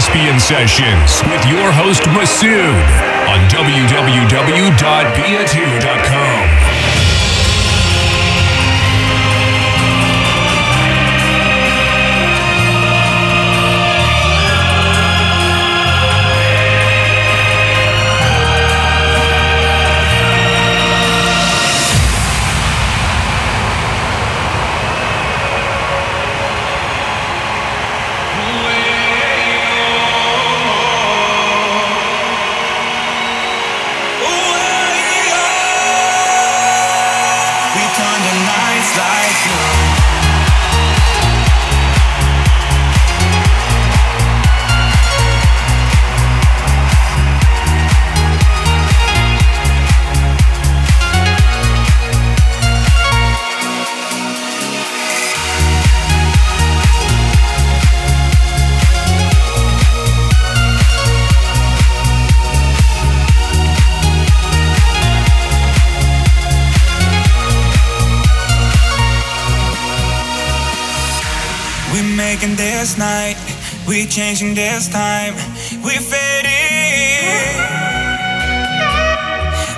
are listening to the Caspian Sessions with your host Masoud on www.bia2.com. this time. We fading.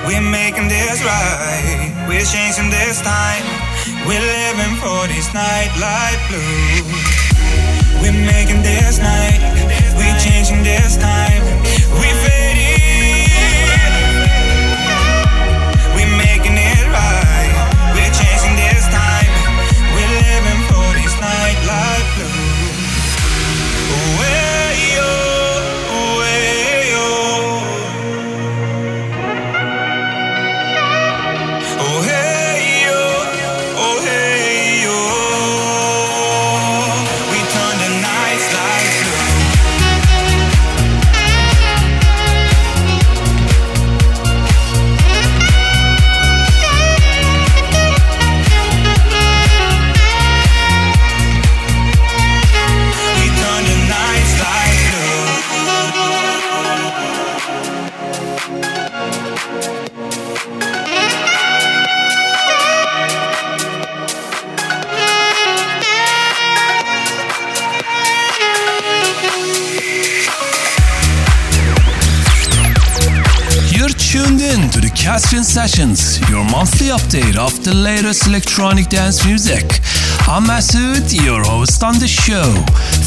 We're making this right. We're changing this time. We're living for this night like blue. We're making this night. We're changing this time. We fading. Sessions, your monthly update of the latest electronic dance music. I'm Masoud, your host on the show.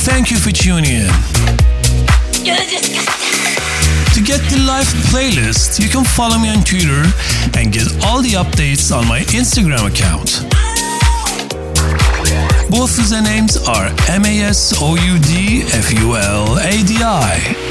Thank you for tuning in. To get the live playlist, you can follow me on Twitter and get all the updates on my Instagram account. Both usernames are M A S O U D F U L A D I.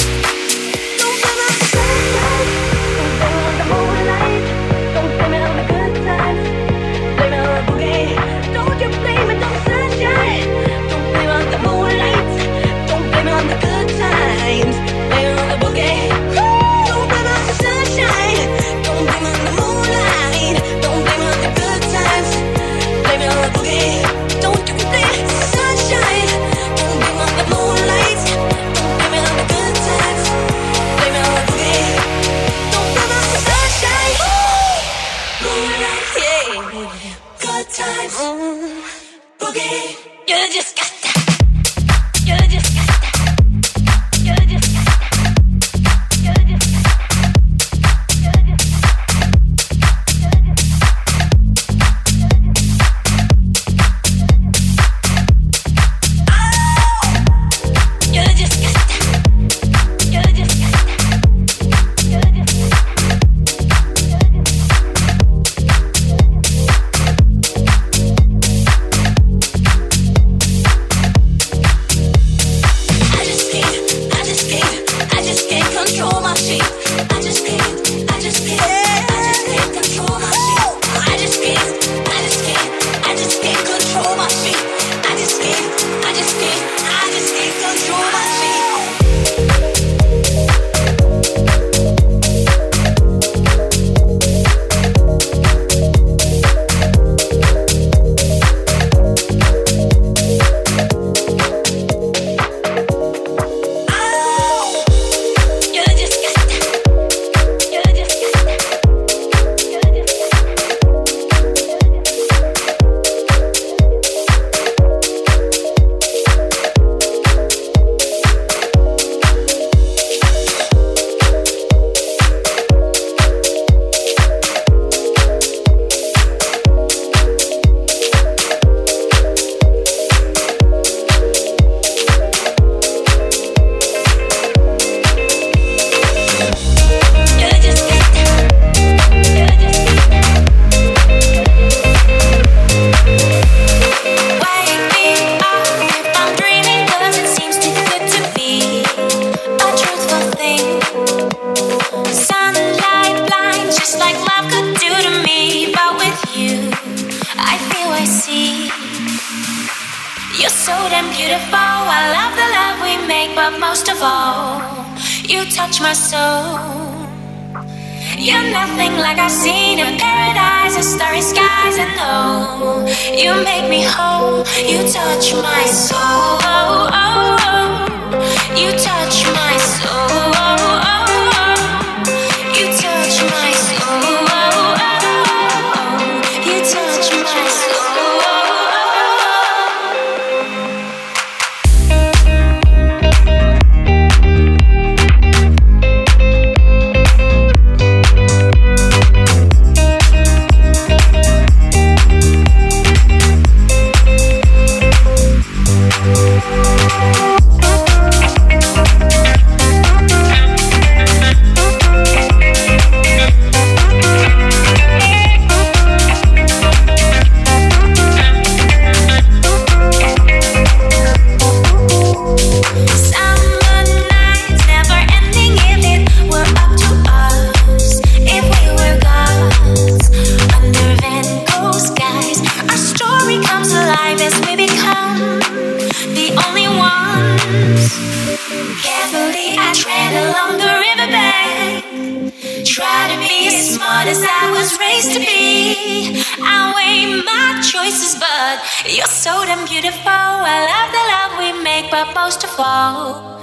my past to flow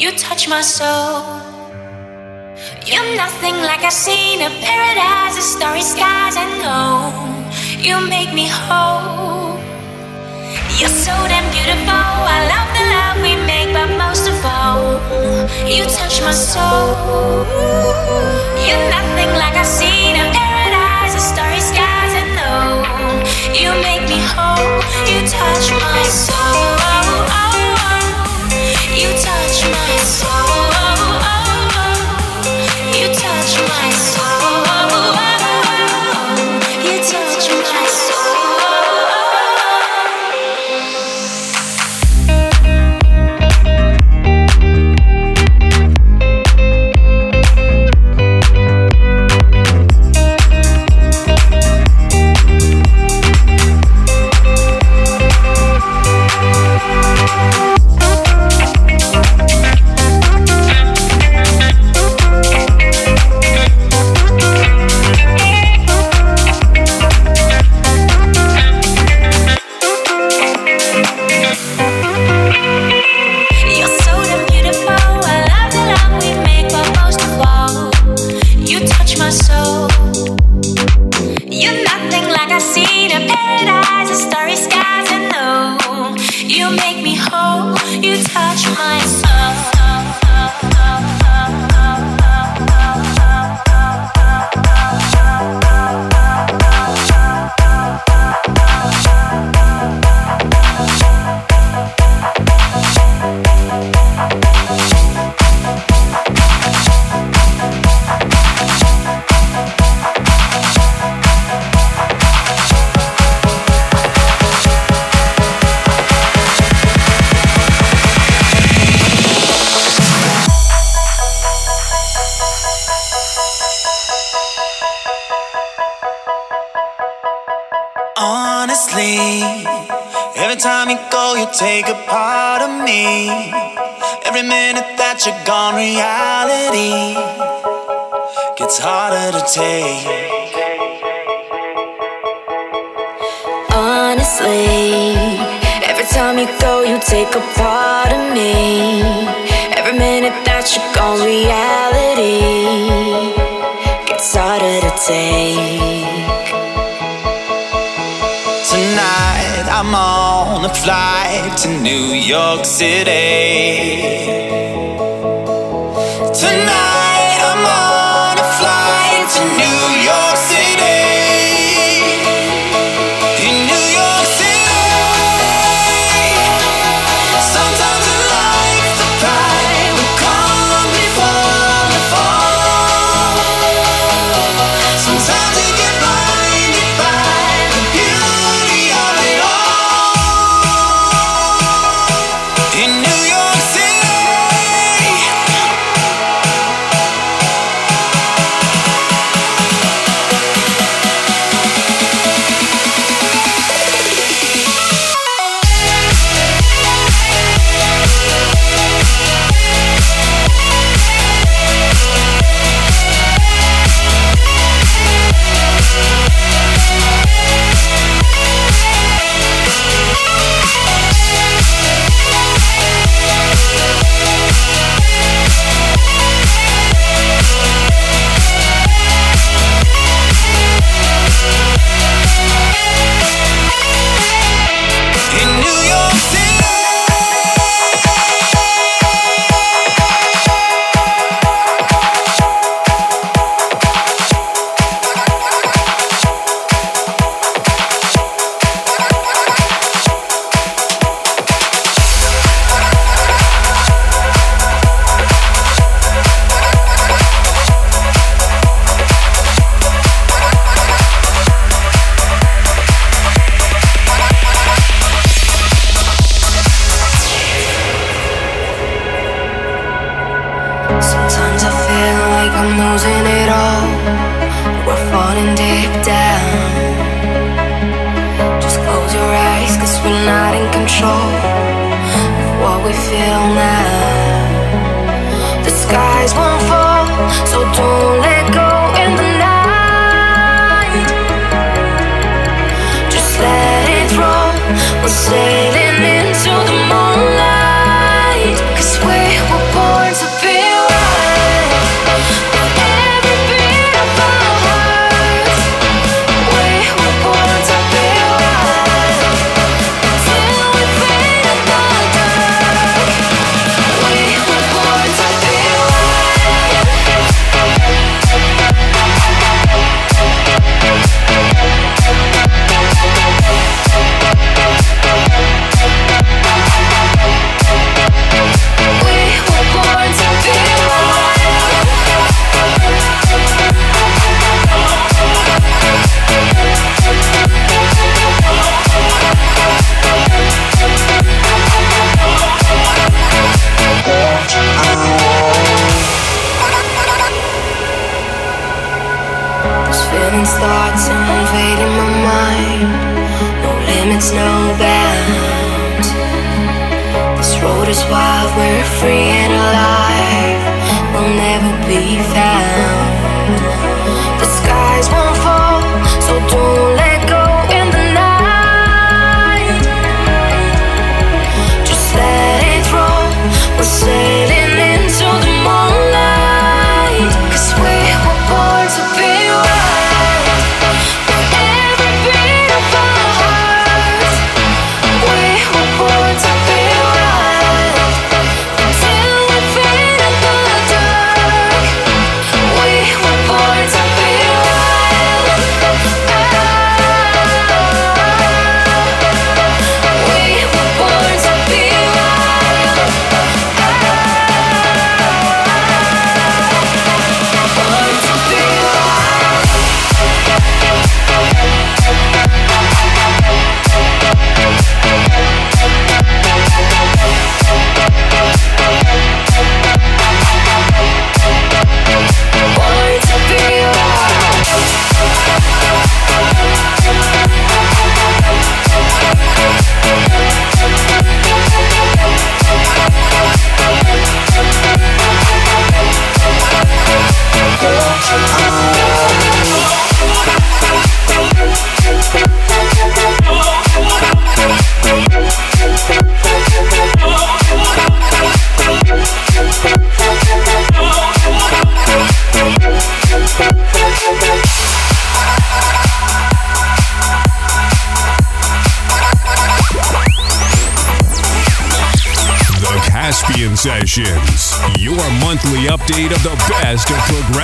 You touch my soul. You're nothing like I've seen a paradise, a starry skies. I know you make me whole. You're so damn beautiful. I love the love we make, but most of all, you touch my soul. You're nothing like I've seen a paradise, a starry skies. I know you make You touch my soul. my soul. Take a part of me. Every minute that you're gone, reality gets harder to take. Honestly, every time you go, you take a part of me. Every minute that you're gone, reality flight to New York City. Tonight,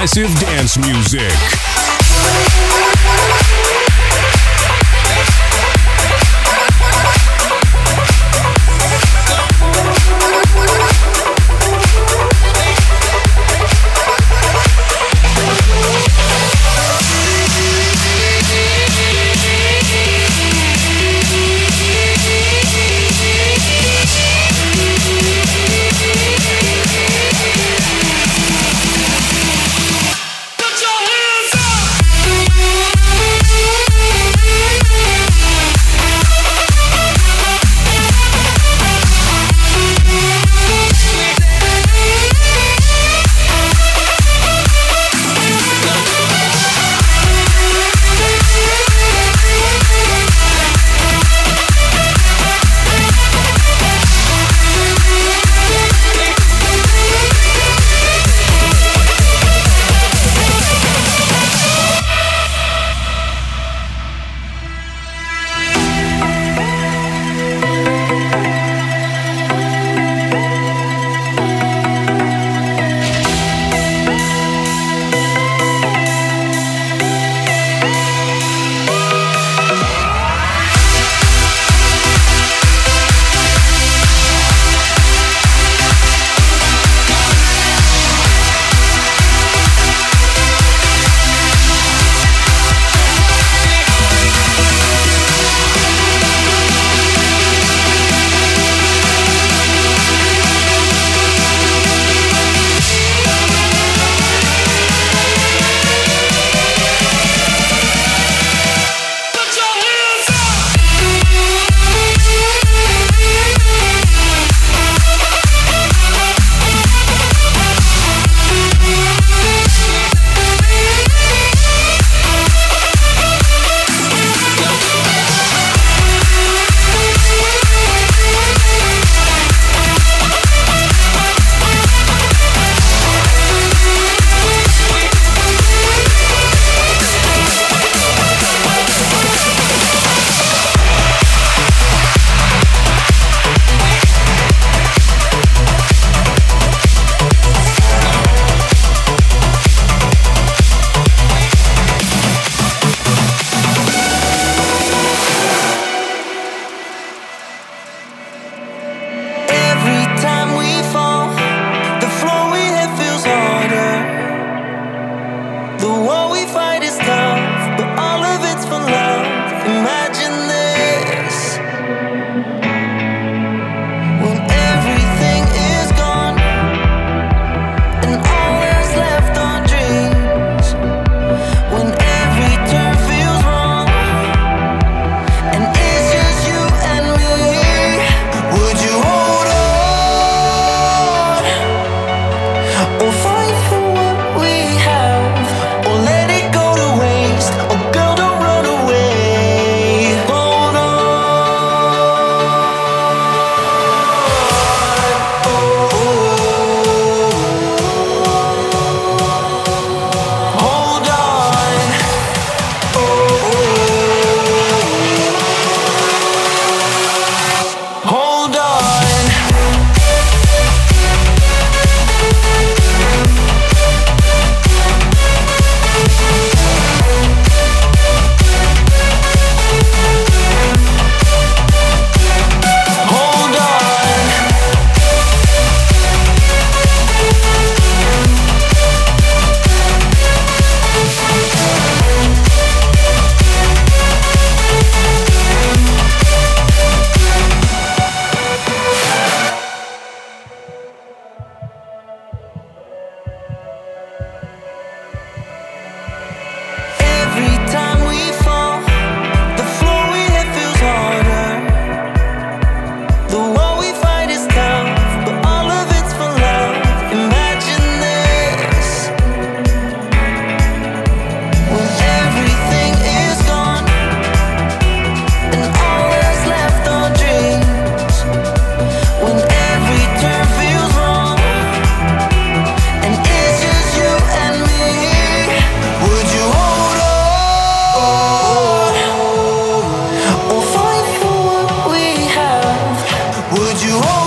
progressive dance music. Would you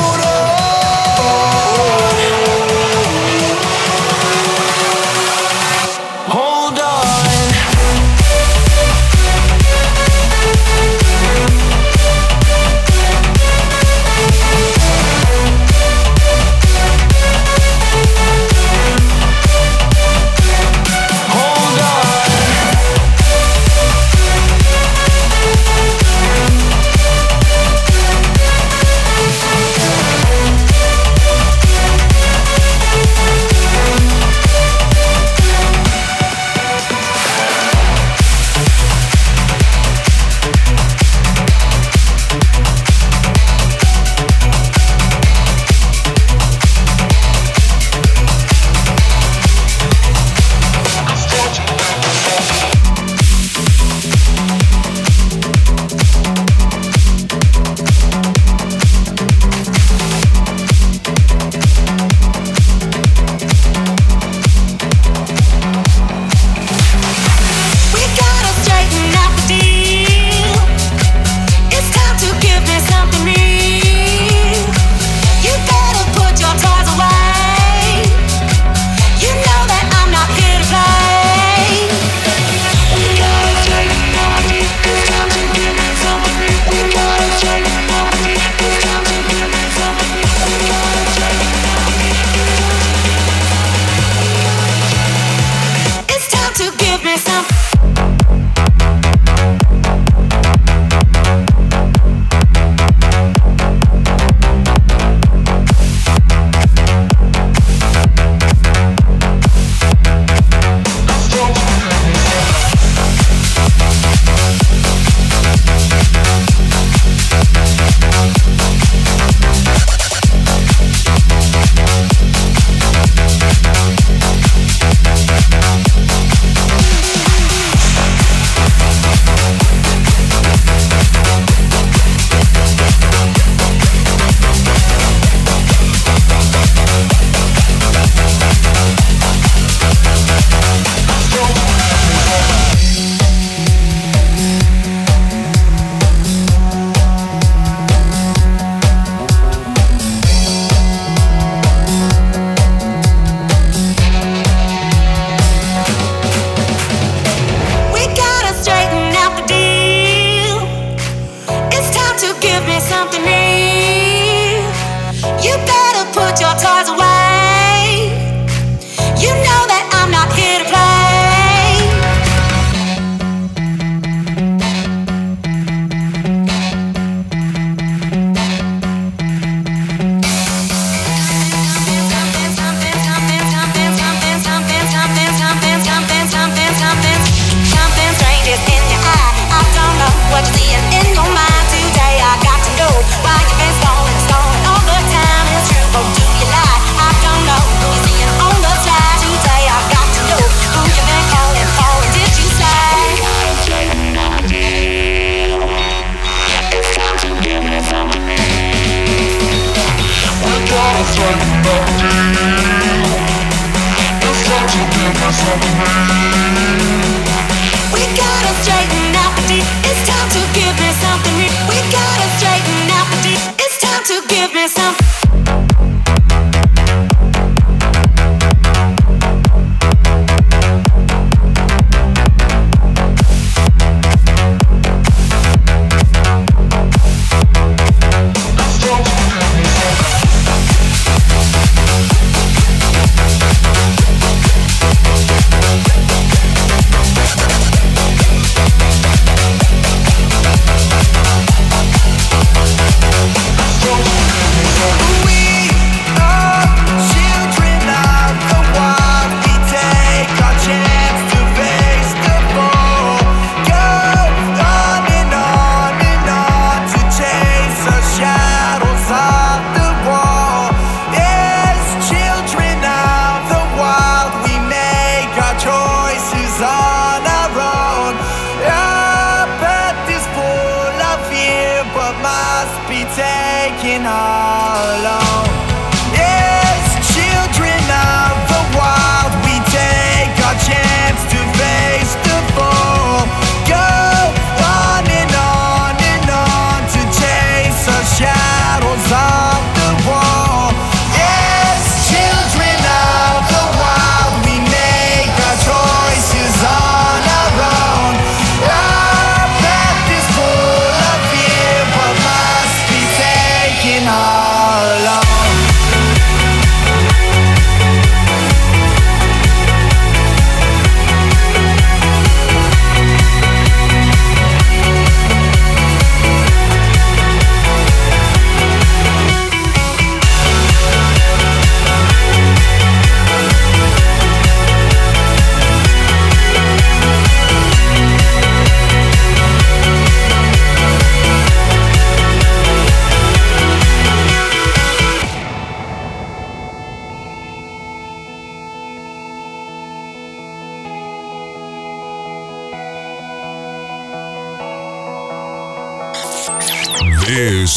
myself.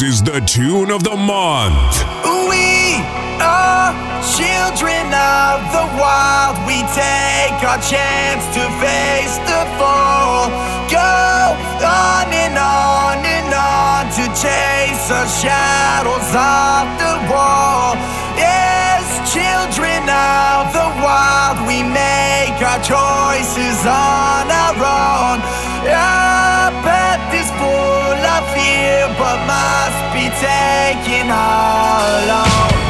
Is the tune of the month. We are children of the wild. We take our chance to face the fall. Go on and on and on to chase our shadows off the wall. As children of the wild, we make our choices on our own. Yeah must be taken all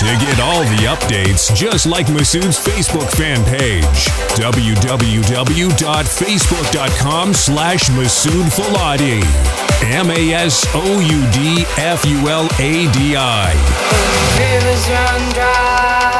To get all the updates, just like Masoud's Facebook fan page, www.facebook.com slash Masoud Fuladi. M-A-S-O-U-D-F-U-L-A-D-I.